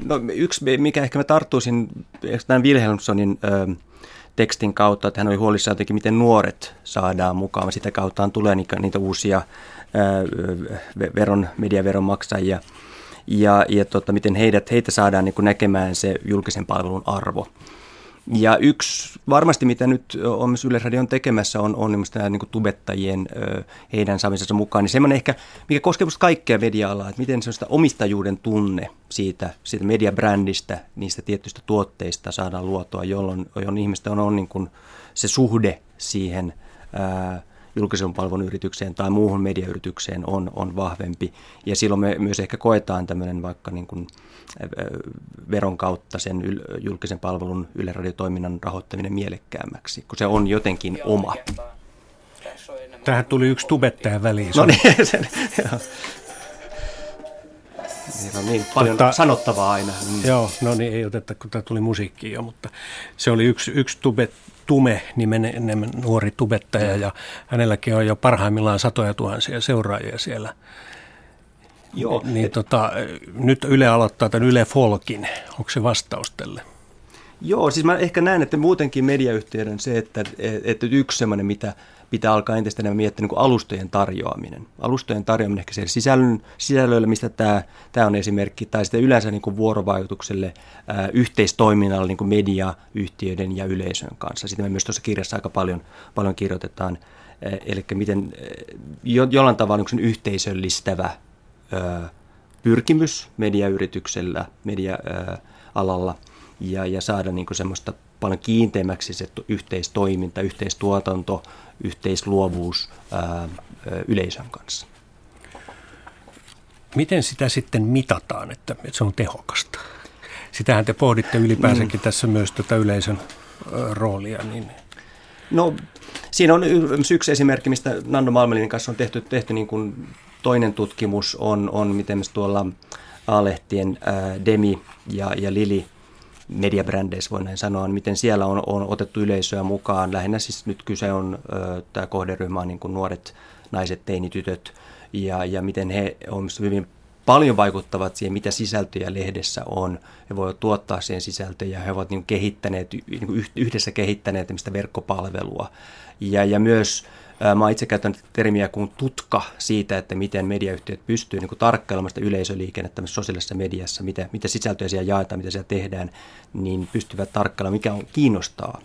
No, yksi, mikä ehkä mä tarttuisin tämän Wilhelmssonin ö, tekstin kautta, että hän oli huolissaan jotenkin, miten nuoret saadaan mukaan. Sitä kautta tulee niitä, niitä uusia ää, veron, mediaveron maksajia ja, ja tota, miten heidät, heitä saadaan niin näkemään se julkisen palvelun arvo. Ja yksi varmasti, mitä nyt on myös Yleisradion tekemässä, on, on nämä niin tubettajien, heidän saamisensa mukaan. Niin semmoinen ehkä, mikä koskee kaikkea media-alaa, että miten se omistajuuden tunne siitä, siitä mediabrändistä, niistä tietyistä tuotteista saadaan luotua, jolloin, jolloin ihmistä on, on niin kuin se suhde siihen ää, julkisen palvelun yritykseen tai muuhun mediayritykseen on, on vahvempi. Ja silloin me myös ehkä koetaan tämmöinen vaikka niin kuin veron kautta sen julkisen palvelun yleradiotoiminnan rahoittaminen mielekkäämmäksi, kun se on jotenkin oma. Tähän tuli yksi tubettaja väliin. No niin, sen, Niillä on niin paljon Totta, sanottavaa aina. Mm. Joo, no niin, ei oteta, kun tämä tuli musiikki jo, mutta se oli yksi, yksi tube, Tume nimenen nuori tubettaja ja hänelläkin on jo parhaimmillaan satoja tuhansia seuraajia siellä. Joo. Niin, et... tota, nyt Yle aloittaa tämän Yle Folkin. Onko se vastaus tälle? Joo, siis mä ehkä näen, että muutenkin mediayhtiöiden se, että, että yksi semmoinen, mitä pitää alkaa entistä enemmän miettiä niin alustojen tarjoaminen. Alustojen tarjoaminen ehkä siellä sisällön, sisällöllä, mistä tämä, tämä on esimerkki, tai sitten yleensä niin kuin vuorovaikutukselle, ää, yhteistoiminnalle niin kuin mediayhtiöiden ja yleisön kanssa. Sitä me myös tuossa kirjassa aika paljon, paljon kirjoitetaan. Ää, eli miten jo, jollain tavalla niin yhteisöllistävä ää, pyrkimys mediayrityksellä, media-alalla ja, ja saada niin kuin semmoista paljon kiinteämmäksi se yhteistoiminta, yhteistuotanto, yhteisluovuus ää, yleisön kanssa. Miten sitä sitten mitataan, että, että se on tehokasta? Sitähän te pohditte ylipäänsäkin mm. tässä myös tätä yleisön roolia. Niin... No siinä on yksi esimerkki, mistä Nando Malmelin kanssa on tehty, tehty niin kuin toinen tutkimus, on, on miten tuolla A-lehtien ää, Demi ja, ja Lili mediabrändeissä voi näin sanoa, miten siellä on, on otettu yleisöä mukaan. Lähinnä siis nyt kyse on, tämä kohderyhmä on niin kuin nuoret naiset, teinitytöt, ja, ja miten he on hyvin paljon vaikuttavat siihen, mitä sisältöjä lehdessä on. He voivat tuottaa siihen sisältöjä, he ovat niin kehittäneet, niin yhdessä kehittäneet verkkopalvelua. Ja, ja myös Mä itse käytän termiä kuin tutka siitä, että miten mediayhtiöt pystyy niin tarkkailemaan sitä yleisöliikennettä sosiaalisessa mediassa, mitä, mitä sisältöjä siellä jaetaan, mitä siellä tehdään, niin pystyvät tarkkailemaan, mikä on kiinnostaa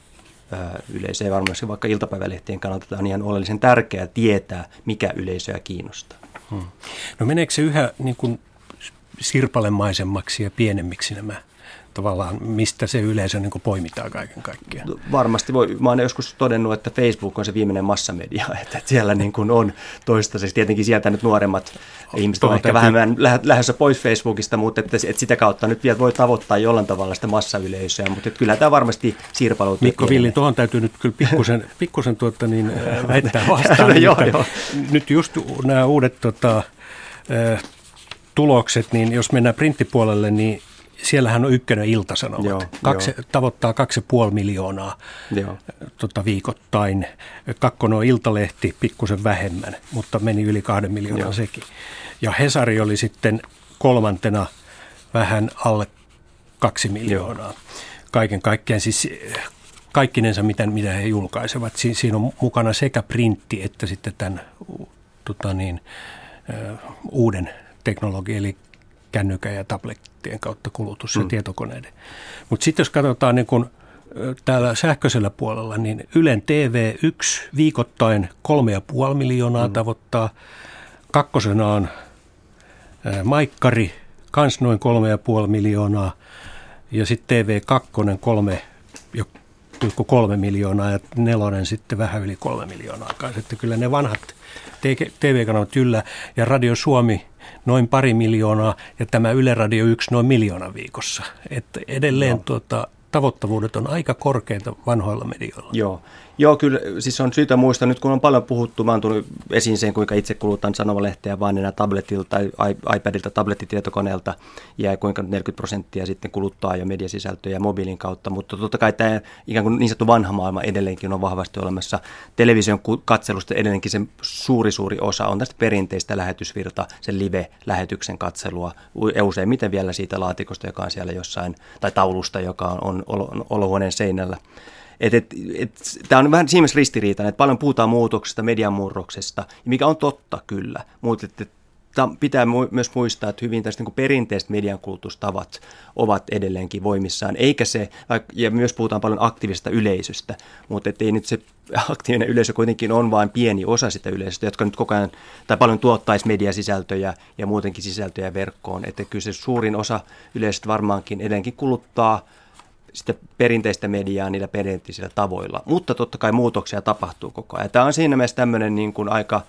yleisöä. Varmasti vaikka iltapäivälehtien kannalta on ihan oleellisen tärkeää tietää, mikä yleisöä kiinnostaa. Hmm. No meneekö se yhä niin kuin sirpalemaisemmaksi ja pienemmiksi nämä tavallaan, mistä se yleisö niin poimitaan kaiken kaikkiaan? No, varmasti voi. Mä olen joskus todennut, että Facebook on se viimeinen massamedia, että siellä niin kuin on toistaiseksi. Tietenkin sieltä nyt nuoremmat ihmiset on ehkä vähemmän lähdössä pois Facebookista, mutta että, että sitä kautta nyt vielä voi tavoittaa jollain tavalla sitä massayleisöä, mutta että kyllä tämä varmasti sirpaloituu. Mikko Villi, tuohon täytyy nyt kyllä pikkusen, pikkusen tuota, niin, väittää vastaan. no, joo, joo. Nyt just nämä uudet tota, tulokset, niin jos mennään printtipuolelle, niin siellähän on ykkönen iltasanomat. Joo, kaksi, jo. Tavoittaa kaksi puoli miljoonaa joo. Tota, viikoittain. Kakkonen on iltalehti, pikkusen vähemmän, mutta meni yli kahden miljoonaa sekin. Ja Hesari oli sitten kolmantena vähän alle kaksi miljoonaa. Joo. Kaiken kaikkiaan siis kaikkinensa, mitä, mitä he julkaisevat. Si, siinä on mukana sekä printti että sitten tämän tota niin, uuden teknologia, eli kännykän ja tablettien kautta kulutus ja mm. tietokoneiden. Mutta sitten jos katsotaan niin kun, täällä sähköisellä puolella, niin Ylen TV1 viikoittain 3,5 miljoonaa mm. tavoittaa. Kakkosena on Maikkari, kans noin 3,5 miljoonaa. Ja sitten TV2 3, kolme miljoonaa ja nelonen sitten vähän yli kolme miljoonaa kanssa. Että kyllä ne vanhat TV-kanavat yllä ja Radio Suomi noin pari miljoonaa ja tämä Yle Radio 1 noin miljoona viikossa. Että edelleen no. tuota, tavoittavuudet on aika korkeita vanhoilla medioilla. Joo, Joo, kyllä siis on syytä muistaa, nyt kun on paljon puhuttu, mä oon tullut esiin sen, kuinka itse kulutan sanomalehteä vaan enää tabletilta tai iPadilta, tablettitietokoneelta ja kuinka 40 prosenttia sitten kuluttaa jo mediasisältöjä mobiilin kautta, mutta totta kai tämä ikään kuin niin sanottu vanha maailma edelleenkin on vahvasti olemassa. Television katselusta edelleenkin sen suuri suuri osa on tästä perinteistä lähetysvirta, sen live-lähetyksen katselua, ja useimmiten vielä siitä laatikosta, joka on siellä jossain, tai taulusta, joka on, on olohuoneen seinällä. Et, et, et, Tämä on vähän siinä ristiriitainen, että paljon puhutaan muutoksesta, median murroksesta, mikä on totta kyllä, mutta et, et, pitää myös muistaa, että hyvin tästä niin perinteiset mediankulutustavat ovat edelleenkin voimissaan, eikä se, ja myös puhutaan paljon aktiivisesta yleisöstä, mutta ei nyt se aktiivinen yleisö kuitenkin on vain pieni osa sitä yleisöstä, jotka nyt koko ajan, tai paljon tuottaisi mediasisältöjä ja muutenkin sisältöjä verkkoon, että kyllä se suurin osa yleisöstä varmaankin edelleenkin kuluttaa sitä perinteistä mediaa niillä perinteisillä tavoilla. Mutta totta kai muutoksia tapahtuu koko ajan. Tämä on siinä mielessä tämmöinen niin kuin aika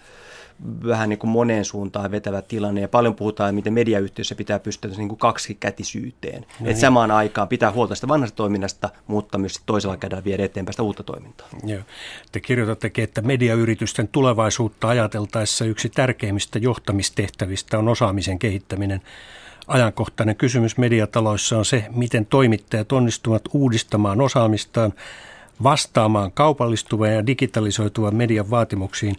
vähän niin kuin moneen suuntaan vetävä tilanne. Ja paljon puhutaan, miten mediayhtiössä pitää pystyä niin kuin kaksikätisyyteen. No että samaan aikaan pitää huolta sitä vanhasta toiminnasta, mutta myös toisella kädellä viedä eteenpäin sitä uutta toimintaa. Joo. Te kirjoitattekin, että mediayritysten tulevaisuutta ajateltaessa yksi tärkeimmistä johtamistehtävistä on osaamisen kehittäminen – ajankohtainen kysymys mediataloissa on se, miten toimittajat onnistuvat uudistamaan osaamistaan, vastaamaan kaupallistuvan ja digitalisoituvan median vaatimuksiin,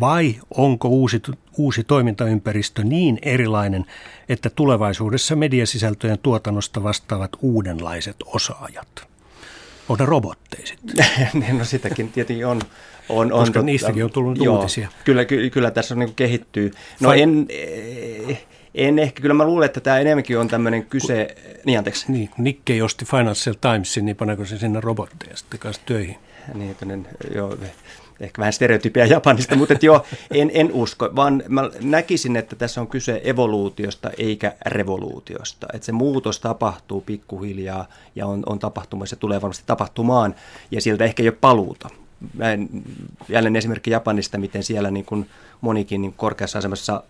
vai onko uusi, uusi toimintaympäristö niin erilainen, että tulevaisuudessa mediasisältöjen tuotannosta vastaavat uudenlaiset osaajat? On ne robotteja sitten. Niin, no sitäkin tietenkin on. on, on Koska niistäkin on tullut joo, uutisia. Kyllä, kyllä, kyllä tässä on niin kehittyy. No Vai... en, en ehkä, kyllä mä luulen, että tämä enemmänkin on tämmöinen kyse, niin anteeksi. Niin, Nikkei osti Financial Timesin, niin paneeko se sinne robotteja sitten kanssa töihin? Niin, toinen, joo, ehkä vähän stereotypia Japanista, mutta joo, en, en usko, vaan mä näkisin, että tässä on kyse evoluutiosta eikä revoluutiosta. Että se muutos tapahtuu pikkuhiljaa ja on, on tapahtumassa ja tulee varmasti tapahtumaan ja sieltä ehkä ei ole paluuta. Näin, jälleen esimerkki Japanista, miten siellä niin kuin monikin niin korkeassa asemassa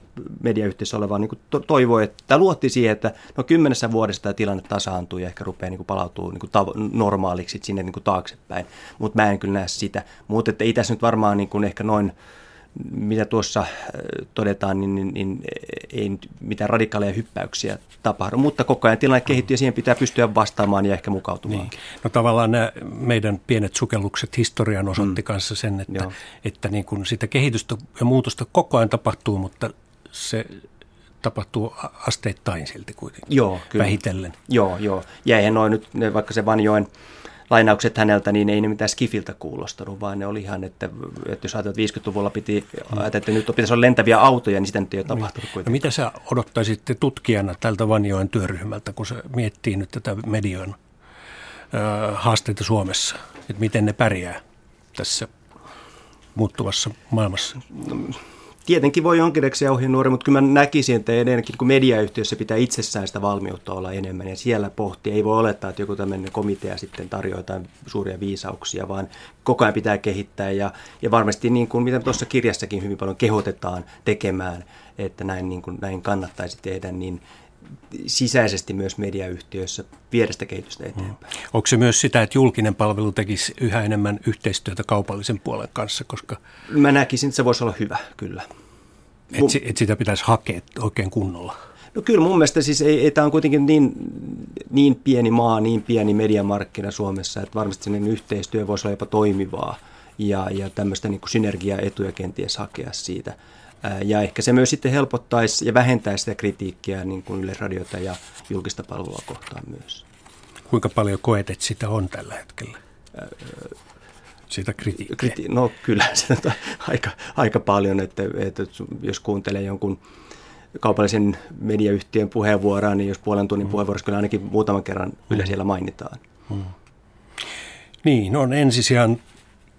mediayhteisössä oleva niin to- toivoi, että luotti siihen, että no kymmenessä vuodessa tämä tilanne tasaantuu ja ehkä rupeaa niin palautuu niin tav- normaaliksi sinne niin taaksepäin. Mutta mä en kyllä näe sitä. Mutta ei tässä nyt varmaan niin ehkä noin mitä tuossa äh, todetaan, niin, niin, niin ei mitään radikaaleja hyppäyksiä tapahdu, mutta koko ajan tilanne kehittyy ja siihen pitää pystyä vastaamaan ja ehkä mukautumaan. Niin. No tavallaan nämä meidän pienet sukellukset historian osoitti mm. kanssa sen, että, että niin kuin sitä kehitystä ja muutosta koko ajan tapahtuu, mutta se tapahtuu asteittain silti kuitenkin, joo, kyllä. vähitellen. Joo, joo. Ja eihän noin nyt, vaikka se Vanjoen lainaukset häneltä, niin ei ne mitään skifiltä kuulostanut, vaan ne oli ihan, että, että jos ajatellaan, että 50-luvulla piti, ajatella, että nyt pitäisi olla lentäviä autoja, niin sitä nyt ei ole tapahtunut kuitenkaan. Mitä sä odottaisit tutkijana tältä Vanjoen työryhmältä, kun se miettii nyt tätä median haasteita Suomessa, että miten ne pärjää tässä muuttuvassa maailmassa? No, tietenkin voi jonkinlaisia ohjenuori, mutta kyllä mä näkisin, että edelleenkin kun mediayhtiössä pitää itsessään sitä valmiutta olla enemmän ja siellä pohtia. Ei voi olettaa, että joku tämmöinen komitea sitten tarjoaa jotain suuria viisauksia, vaan koko ajan pitää kehittää ja, ja varmasti niin kuin mitä tuossa kirjassakin hyvin paljon kehotetaan tekemään, että näin, niin kuin, näin kannattaisi tehdä, niin sisäisesti myös mediayhtiöissä viedä sitä kehitystä eteenpäin. Mm. Onko se myös sitä, että julkinen palvelu tekisi yhä enemmän yhteistyötä kaupallisen puolen kanssa? Koska... Mä näkisin, että se voisi olla hyvä, kyllä. Että et sitä pitäisi hakea oikein kunnolla? No kyllä mun mielestä siis ei, ei tämä on kuitenkin niin, niin pieni maa, niin pieni mediamarkkina Suomessa, että varmasti sellainen yhteistyö voisi olla jopa toimivaa ja, ja tämmöistä niin synergiaetuja kenties hakea siitä. Ja ehkä se myös sitten helpottaisi ja vähentäisi sitä kritiikkiä niin kuin Yleisradiota ja julkista palvelua kohtaan myös. Kuinka paljon koet, että sitä on tällä hetkellä? Sitä kritiikkiä? Kriti- no kyllä, sitä aika, aika paljon, että, että jos kuuntelee jonkun kaupallisen mediayhtiön puheenvuoroa, niin jos puolen tunnin mm. puheenvuorossa kyllä ainakin muutaman kerran mm. Yle siellä mainitaan. Mm. Niin, on ensisijaan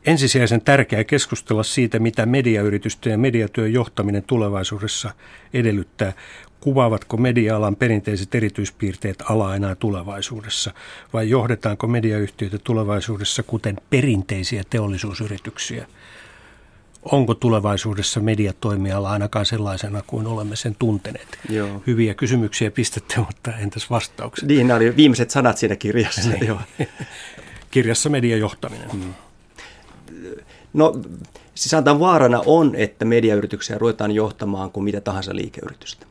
ensisijaisen tärkeää keskustella siitä, mitä mediayritysten ja mediatyön johtaminen tulevaisuudessa edellyttää. Kuvaavatko media-alan perinteiset erityispiirteet alaa enää tulevaisuudessa vai johdetaanko mediayhtiöitä tulevaisuudessa kuten perinteisiä teollisuusyrityksiä? Onko tulevaisuudessa mediatoimiala ainakaan sellaisena kuin olemme sen tunteneet? Joo. Hyviä kysymyksiä pistätte, mutta entäs vastaukset? Niin, nämä oli viimeiset sanat siinä kirjassa. Niin. Joo. Kirjassa mediajohtaminen. Hmm. No siis sanotaan vaarana on, että mediayrityksiä ruvetaan johtamaan kuin mitä tahansa liikeyritystä.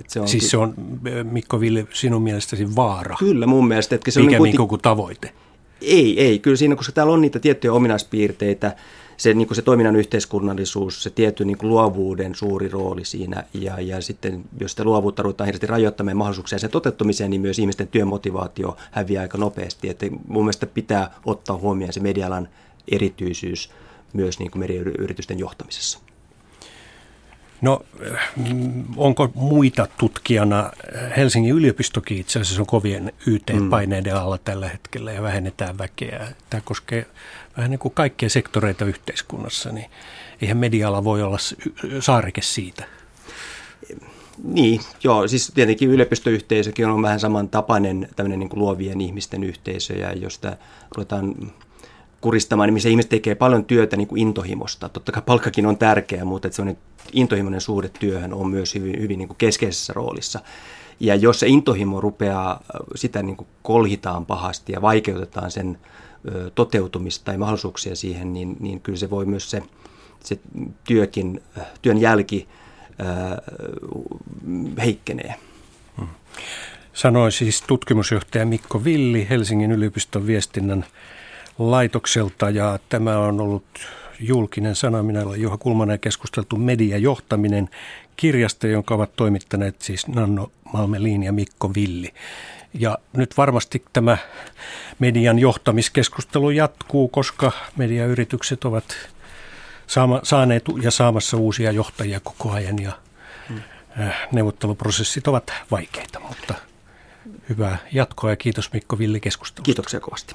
Et se on siis se on, Mikko Ville, sinun mielestäsi vaara? Kyllä mun mielestä. Että se Mikä on niin kuin tavoite? Ei, ei. Kyllä siinä, koska täällä on niitä tiettyjä ominaispiirteitä, se, niin kuin se toiminnan yhteiskunnallisuus, se tietty niin kuin luovuuden suuri rooli siinä. Ja, ja sitten, jos sitä luovuutta ruvetaan hirveästi rajoittamaan mahdollisuuksia sen toteuttamiseen, niin myös ihmisten työmotivaatio häviää aika nopeasti. Että mun mielestä pitää ottaa huomioon se medialan erityisyys myös niin kuin meriyritysten johtamisessa. No, onko muita tutkijana? Helsingin yliopistokin itse asiassa on kovien YT-paineiden alla tällä hetkellä ja vähennetään väkeä. Tämä koskee vähän niin kuin kaikkia sektoreita yhteiskunnassa, niin eihän medialla voi olla saareke siitä. Niin, joo, siis tietenkin yliopistoyhteisökin on vähän samantapainen tämmöinen niin kuin luovien ihmisten yhteisö, ja jos sitä ruvetaan kuristamaan, niin missä ihmiset tekee paljon työtä niin kuin intohimosta. Totta kai palkkakin on tärkeä, mutta että intohimoinen suhde työhön on myös hyvin, hyvin niin kuin keskeisessä roolissa. Ja jos se intohimo rupeaa, sitä niin kuin kolhitaan pahasti ja vaikeutetaan sen toteutumista tai mahdollisuuksia siihen, niin, niin kyllä se voi myös se, se työkin, työn jälki ö, heikkenee. Hmm. Sanoi siis tutkimusjohtaja Mikko Villi Helsingin yliopiston viestinnän laitokselta ja tämä on ollut julkinen sana. Minä olen Juha Kulmanen keskusteltu mediajohtaminen kirjasta, jonka ovat toimittaneet siis Nanno Malmelin ja Mikko Villi. Ja nyt varmasti tämä median johtamiskeskustelu jatkuu, koska mediayritykset ovat saama, saaneet ja saamassa uusia johtajia koko ajan ja hmm. neuvotteluprosessit ovat vaikeita, mutta hyvää jatkoa ja kiitos Mikko Villi keskustelusta. Kiitoksia kovasti.